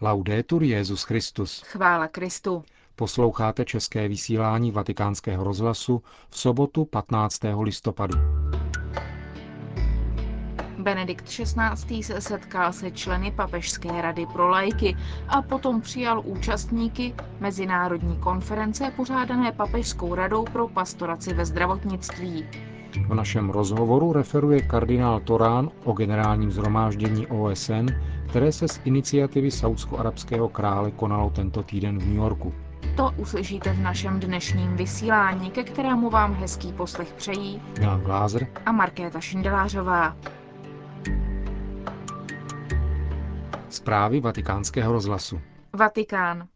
Laudetur Jezus Christus. Chvála Kristu. Posloucháte české vysílání Vatikánského rozhlasu v sobotu 15. listopadu. Benedikt XVI. se setkal se členy Papežské rady pro lajky a potom přijal účastníky mezinárodní konference pořádané Papežskou radou pro pastoraci ve zdravotnictví. V našem rozhovoru referuje kardinál Torán o generálním zhromáždění OSN, které se z iniciativy saudsko-arabského krále konalo tento týden v New Yorku. To uslyšíte v našem dnešním vysílání, ke kterému vám hezký poslech přejí Milan Glázer a Markéta Šindelářová. Zprávy vatikánského rozhlasu. Vatikán.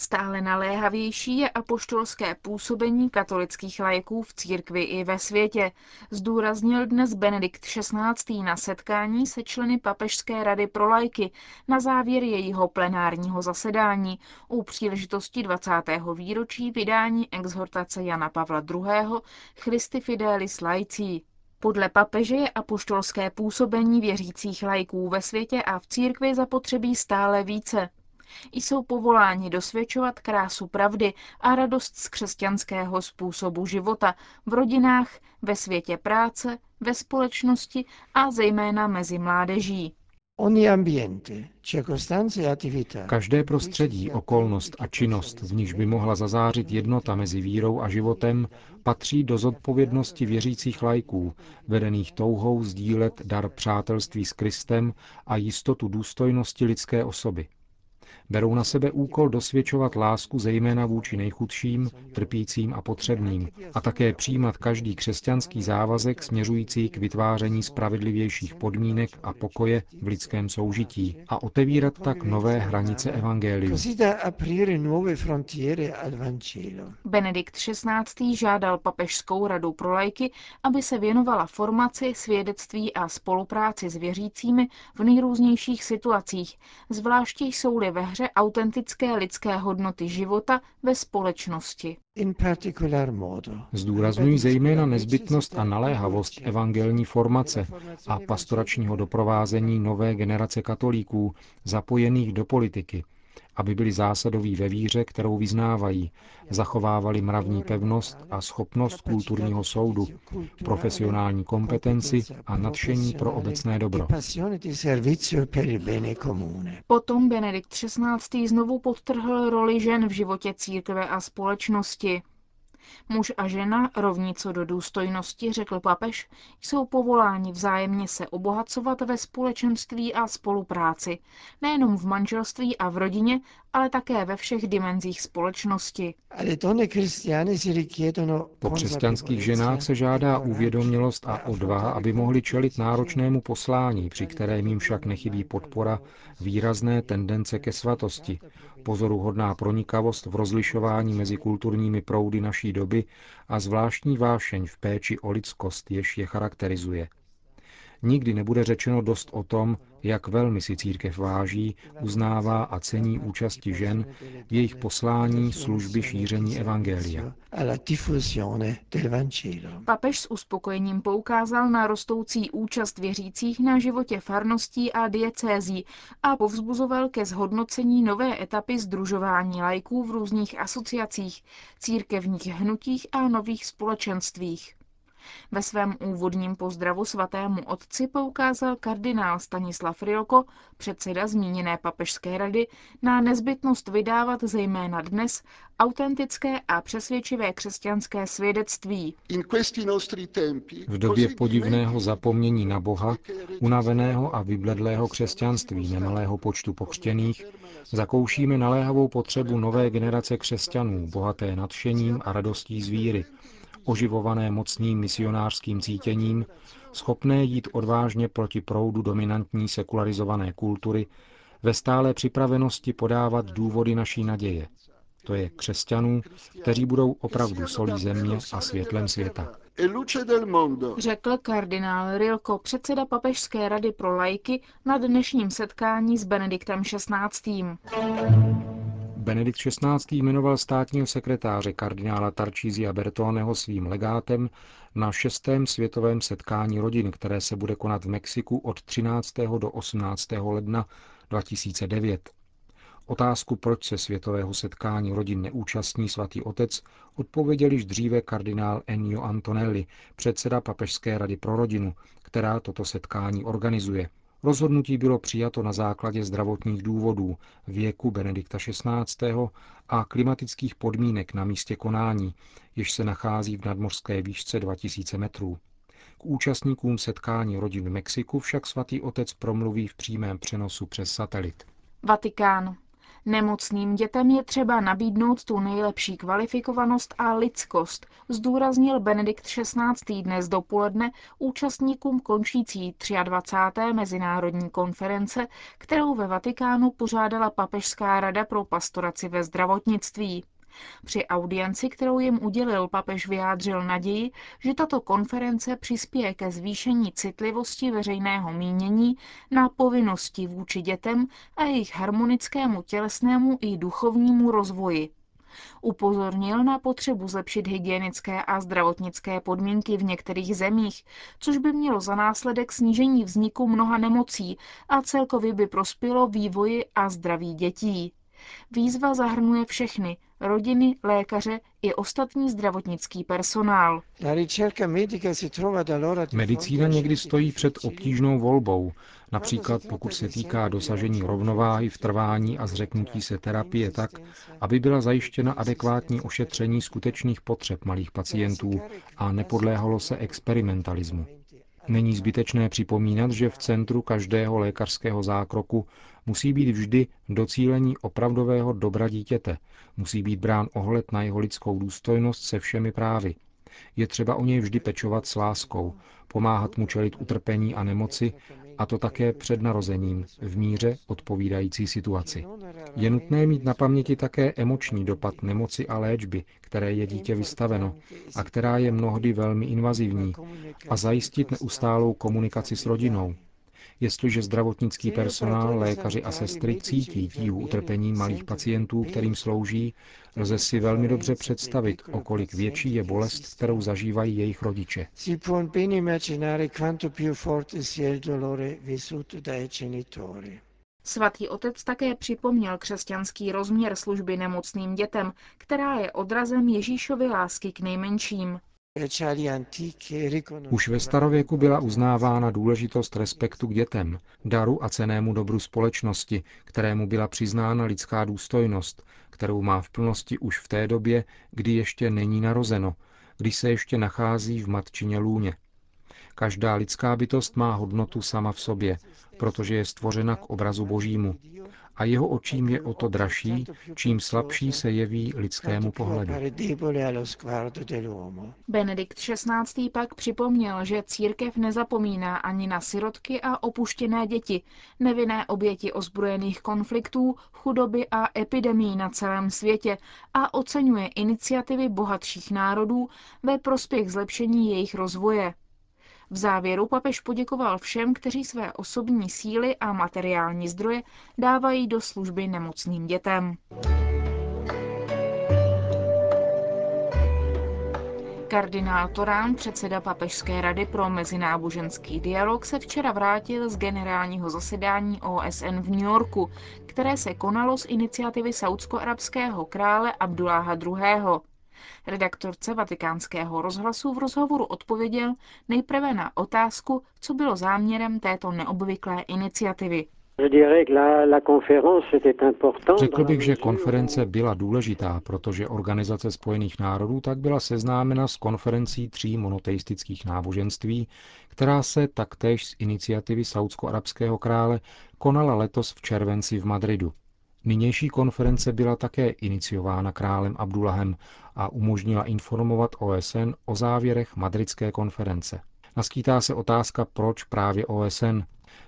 Stále naléhavější je apoštolské působení katolických lajků v církvi i ve světě, zdůraznil dnes Benedikt XVI. na setkání se členy Papežské rady pro lajky na závěr jejího plenárního zasedání u příležitosti 20. výročí vydání exhortace Jana Pavla II. Christi Fidelis Laici. Podle papeže je apoštolské působení věřících lajků ve světě a v církvi zapotřebí stále více. Jsou povoláni dosvědčovat krásu pravdy a radost z křesťanského způsobu života v rodinách, ve světě práce, ve společnosti a zejména mezi mládeží. Každé prostředí, okolnost a činnost, v níž by mohla zazářit jednota mezi vírou a životem, patří do zodpovědnosti věřících lajků, vedených touhou sdílet dar přátelství s Kristem a jistotu důstojnosti lidské osoby. Berou na sebe úkol dosvědčovat lásku zejména vůči nejchudším, trpícím a potřebným a také přijímat každý křesťanský závazek směřující k vytváření spravedlivějších podmínek a pokoje v lidském soužití a otevírat tak nové hranice evangeliu. Benedikt XVI. žádal papežskou radu pro lajky, aby se věnovala formaci, svědectví a spolupráci s věřícími v nejrůznějších situacích, zvláště jsou-li ve hře autentické lidské hodnoty života ve společnosti. Zdůrazňují zejména nezbytnost a naléhavost evangelní formace a pastoračního doprovázení nové generace katolíků zapojených do politiky, aby byli zásadoví ve víře, kterou vyznávají, zachovávali mravní pevnost a schopnost kulturního soudu, profesionální kompetenci a nadšení pro obecné dobro. Potom Benedikt XVI. znovu podtrhl roli žen v životě církve a společnosti. Muž a žena, rovní co do důstojnosti, řekl papež, jsou povoláni vzájemně se obohacovat ve společenství a spolupráci, nejenom v manželství a v rodině, ale také ve všech dimenzích společnosti. Po křesťanských ženách se žádá uvědomělost a odvaha, aby mohli čelit náročnému poslání, při kterém jim však nechybí podpora výrazné tendence ke svatosti, pozoruhodná pronikavost v rozlišování mezi kulturními proudy naší doby a zvláštní vášeň v péči o lidskost, jež je charakterizuje. Nikdy nebude řečeno dost o tom, jak velmi si církev váží, uznává a cení účasti žen v jejich poslání služby šíření evangelia. Papež s uspokojením poukázal na rostoucí účast věřících na životě farností a diecézí a povzbuzoval ke zhodnocení nové etapy združování lajků v různých asociacích, církevních hnutích a nových společenstvích. Ve svém úvodním pozdravu svatému otci poukázal kardinál Stanislav Rilko, předseda zmíněné papežské rady, na nezbytnost vydávat zejména dnes autentické a přesvědčivé křesťanské svědectví. V době podivného zapomnění na Boha, unaveného a vybledlého křesťanství nemalého počtu pokřtěných, zakoušíme naléhavou potřebu nové generace křesťanů, bohaté nadšením a radostí z víry, oživované mocným misionářským cítěním, schopné jít odvážně proti proudu dominantní sekularizované kultury, ve stále připravenosti podávat důvody naší naděje. To je křesťanů, kteří budou opravdu solí země a světlem světa. Řekl kardinál Rilko, předseda Papežské rady pro lajky na dnešním setkání s Benediktem XVI. Benedikt XVI. jmenoval státního sekretáře kardinála Tarcísia Bertoneho svým legátem na šestém světovém setkání rodin, které se bude konat v Mexiku od 13. do 18. ledna 2009. Otázku, proč se světového setkání rodin neúčastní svatý otec, odpověděl již dříve kardinál Ennio Antonelli, předseda Papežské rady pro rodinu, která toto setkání organizuje. Rozhodnutí bylo přijato na základě zdravotních důvodů, věku Benedikta XVI. a klimatických podmínek na místě konání, jež se nachází v nadmořské výšce 2000 metrů. K účastníkům setkání rodin v Mexiku však svatý otec promluví v přímém přenosu přes satelit. Vatikán. Nemocným dětem je třeba nabídnout tu nejlepší kvalifikovanost a lidskost, zdůraznil Benedikt XVI. dnes dopoledne účastníkům končící 23. mezinárodní konference, kterou ve Vatikánu pořádala Papežská rada pro pastoraci ve zdravotnictví. Při audienci, kterou jim udělil, papež vyjádřil naději, že tato konference přispěje ke zvýšení citlivosti veřejného mínění na povinnosti vůči dětem a jejich harmonickému tělesnému i duchovnímu rozvoji. Upozornil na potřebu zlepšit hygienické a zdravotnické podmínky v některých zemích, což by mělo za následek snížení vzniku mnoha nemocí a celkově by prospělo vývoji a zdraví dětí. Výzva zahrnuje všechny, rodiny, lékaře i ostatní zdravotnický personál. Medicína někdy stojí před obtížnou volbou, například pokud se týká dosažení rovnováhy v trvání a zřeknutí se terapie tak, aby byla zajištěna adekvátní ošetření skutečných potřeb malých pacientů a nepodléhalo se experimentalismu. Není zbytečné připomínat, že v centru každého lékařského zákroku musí být vždy docílení opravdového dobra dítěte, musí být brán ohled na jeho lidskou důstojnost se všemi právy. Je třeba o něj vždy pečovat s láskou, pomáhat mu čelit utrpení a nemoci, a to také před narozením, v míře odpovídající situaci. Je nutné mít na paměti také emoční dopad nemoci a léčby, které je dítě vystaveno a která je mnohdy velmi invazivní, a zajistit neustálou komunikaci s rodinou, Jestliže zdravotnický personál, lékaři a sestry cítí tíhu utrpení malých pacientů, kterým slouží, lze si velmi dobře představit, o kolik větší je bolest, kterou zažívají jejich rodiče. Svatý otec také připomněl křesťanský rozměr služby nemocným dětem, která je odrazem Ježíšovy lásky k nejmenším. Už ve starověku byla uznávána důležitost respektu k dětem, daru a cenému dobru společnosti, kterému byla přiznána lidská důstojnost, kterou má v plnosti už v té době, kdy ještě není narozeno, když se ještě nachází v matčině lůně. Každá lidská bytost má hodnotu sama v sobě, protože je stvořena k obrazu božímu a jeho očím je o to dražší, čím slabší se jeví lidskému pohledu. Benedikt XVI. pak připomněl, že církev nezapomíná ani na sirotky a opuštěné děti, nevinné oběti ozbrojených konfliktů, chudoby a epidemí na celém světě a oceňuje iniciativy bohatších národů ve prospěch zlepšení jejich rozvoje. V závěru papež poděkoval všem, kteří své osobní síly a materiální zdroje dávají do služby nemocným dětem. Kardinál Torán, předseda Papežské rady pro mezináboženský dialog, se včera vrátil z generálního zasedání OSN v New Yorku, které se konalo z iniciativy saudsko-arabského krále Abdulláha II. Redaktorce vatikánského rozhlasu v rozhovoru odpověděl nejprve na otázku, co bylo záměrem této neobvyklé iniciativy. Řekl bych, že konference byla důležitá, protože Organizace spojených národů tak byla seznámena s konferencí tří monoteistických náboženství, která se taktéž z iniciativy saudsko-arabského krále konala letos v červenci v Madridu. Nynější konference byla také iniciována králem Abdullahem a umožnila informovat OSN o závěrech madridské konference. Naskýtá se otázka, proč právě OSN.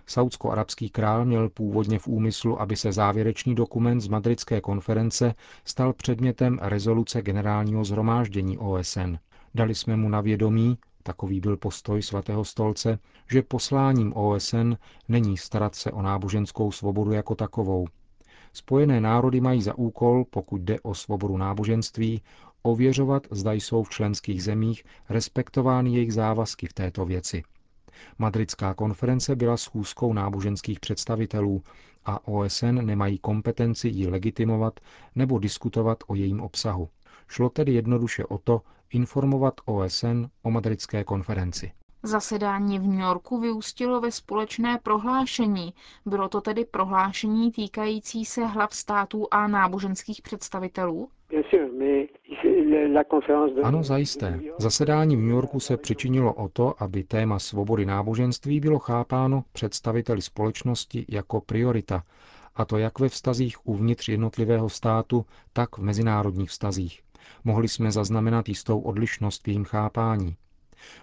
Saudsko-arabský král měl původně v úmyslu, aby se závěrečný dokument z madridské konference stal předmětem rezoluce generálního zhromáždění OSN. Dali jsme mu na vědomí, takový byl postoj svatého stolce, že posláním OSN není starat se o náboženskou svobodu jako takovou, Spojené národy mají za úkol, pokud jde o svobodu náboženství, ověřovat, zda jsou v členských zemích respektovány jejich závazky v této věci. Madridská konference byla schůzkou náboženských představitelů a OSN nemají kompetenci ji legitimovat nebo diskutovat o jejím obsahu. Šlo tedy jednoduše o to informovat OSN o madridské konferenci. Zasedání v New Yorku vyústilo ve společné prohlášení. Bylo to tedy prohlášení týkající se hlav států a náboženských představitelů? Ano, zajisté. Zasedání v New Yorku se přičinilo o to, aby téma svobody náboženství bylo chápáno představiteli společnosti jako priorita, a to jak ve vztazích uvnitř jednotlivého státu, tak v mezinárodních vztazích. Mohli jsme zaznamenat jistou odlišnost v jejím chápání.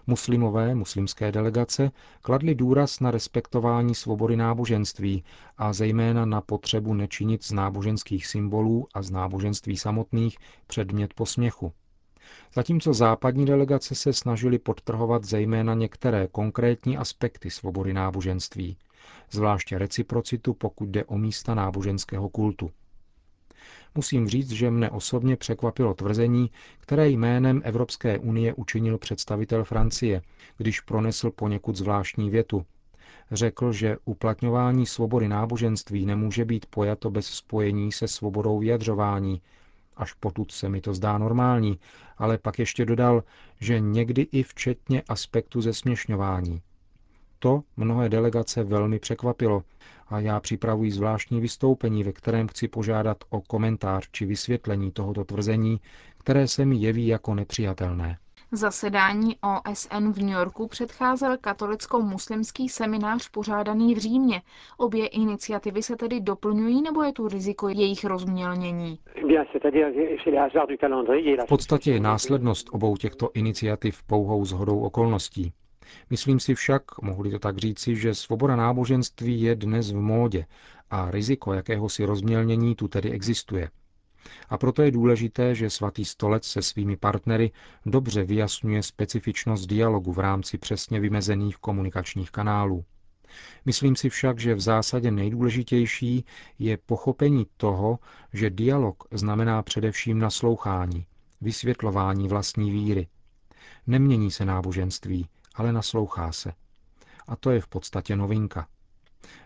Muslimové, muslimské delegace, kladli důraz na respektování svobody náboženství a zejména na potřebu nečinit z náboženských symbolů a z náboženství samotných předmět posměchu. Zatímco západní delegace se snažili podtrhovat zejména některé konkrétní aspekty svobody náboženství, zvláště reciprocitu, pokud jde o místa náboženského kultu. Musím říct, že mne osobně překvapilo tvrzení, které jménem Evropské unie učinil představitel Francie, když pronesl poněkud zvláštní větu. Řekl, že uplatňování svobody náboženství nemůže být pojato bez spojení se svobodou vyjadřování, až potud se mi to zdá normální, ale pak ještě dodal, že někdy i včetně aspektu zesměšňování. To mnohé delegace velmi překvapilo a já připravuji zvláštní vystoupení, ve kterém chci požádat o komentář či vysvětlení tohoto tvrzení, které se mi jeví jako nepřijatelné. Zasedání OSN v New Yorku předcházel katolicko-muslimský seminář pořádaný v Římě. Obě iniciativy se tedy doplňují nebo je tu riziko jejich rozmělnění? V podstatě je následnost obou těchto iniciativ pouhou zhodou okolností. Myslím si však, mohli to tak říci, že svoboda náboženství je dnes v módě a riziko jakéhosi rozmělnění tu tedy existuje. A proto je důležité, že svatý stolec se svými partnery dobře vyjasňuje specifičnost dialogu v rámci přesně vymezených komunikačních kanálů. Myslím si však, že v zásadě nejdůležitější je pochopení toho, že dialog znamená především naslouchání, vysvětlování vlastní víry. Nemění se náboženství, ale naslouchá se. A to je v podstatě novinka.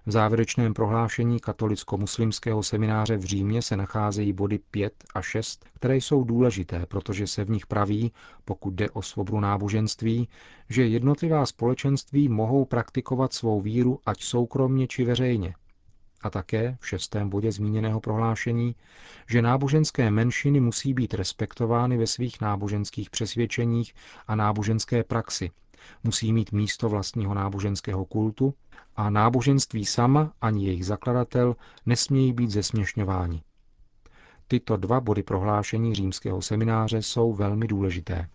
V závěrečném prohlášení katolicko-muslimského semináře v Římě se nacházejí body 5 a 6, které jsou důležité, protože se v nich praví, pokud jde o svobodu náboženství, že jednotlivá společenství mohou praktikovat svou víru ať soukromně či veřejně. A také v šestém bodě zmíněného prohlášení, že náboženské menšiny musí být respektovány ve svých náboženských přesvědčeních a náboženské praxi, musí mít místo vlastního náboženského kultu a náboženství sama ani jejich zakladatel nesmějí být zesměšňováni. Tyto dva body prohlášení římského semináře jsou velmi důležité.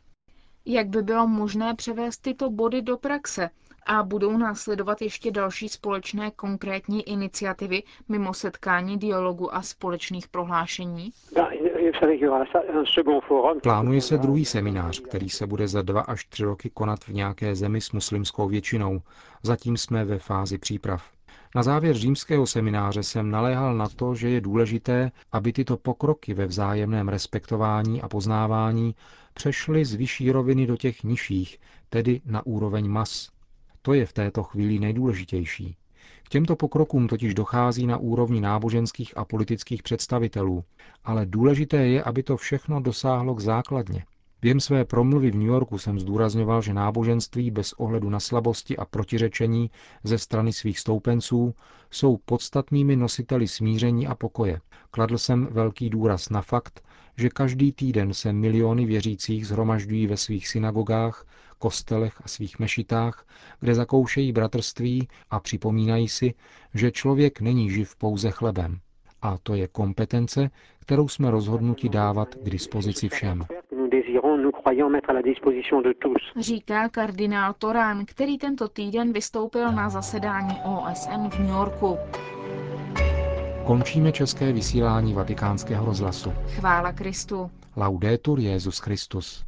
Jak by bylo možné převést tyto body do praxe? A budou následovat ještě další společné konkrétní iniciativy mimo setkání dialogu a společných prohlášení? Plánuje se druhý seminář, který se bude za dva až tři roky konat v nějaké zemi s muslimskou většinou. Zatím jsme ve fázi příprav. Na závěr římského semináře jsem naléhal na to, že je důležité, aby tyto pokroky ve vzájemném respektování a poznávání přešly z vyšší roviny do těch nižších, tedy na úroveň mas. To je v této chvíli nejdůležitější. K těmto pokrokům totiž dochází na úrovni náboženských a politických představitelů, ale důležité je, aby to všechno dosáhlo k základně. Během své promluvy v New Yorku jsem zdůrazňoval, že náboženství bez ohledu na slabosti a protiřečení ze strany svých stoupenců jsou podstatnými nositeli smíření a pokoje. Kladl jsem velký důraz na fakt, že každý týden se miliony věřících zhromažďují ve svých synagogách, kostelech a svých mešitách, kde zakoušejí bratrství a připomínají si, že člověk není živ pouze chlebem. A to je kompetence, kterou jsme rozhodnuti dávat k dispozici všem. Říká kardinál Torán, který tento týden vystoupil na zasedání OSN v New Yorku. Končíme české vysílání vatikánského rozhlasu. Chvála Kristu. Laudetur Jezus Christus.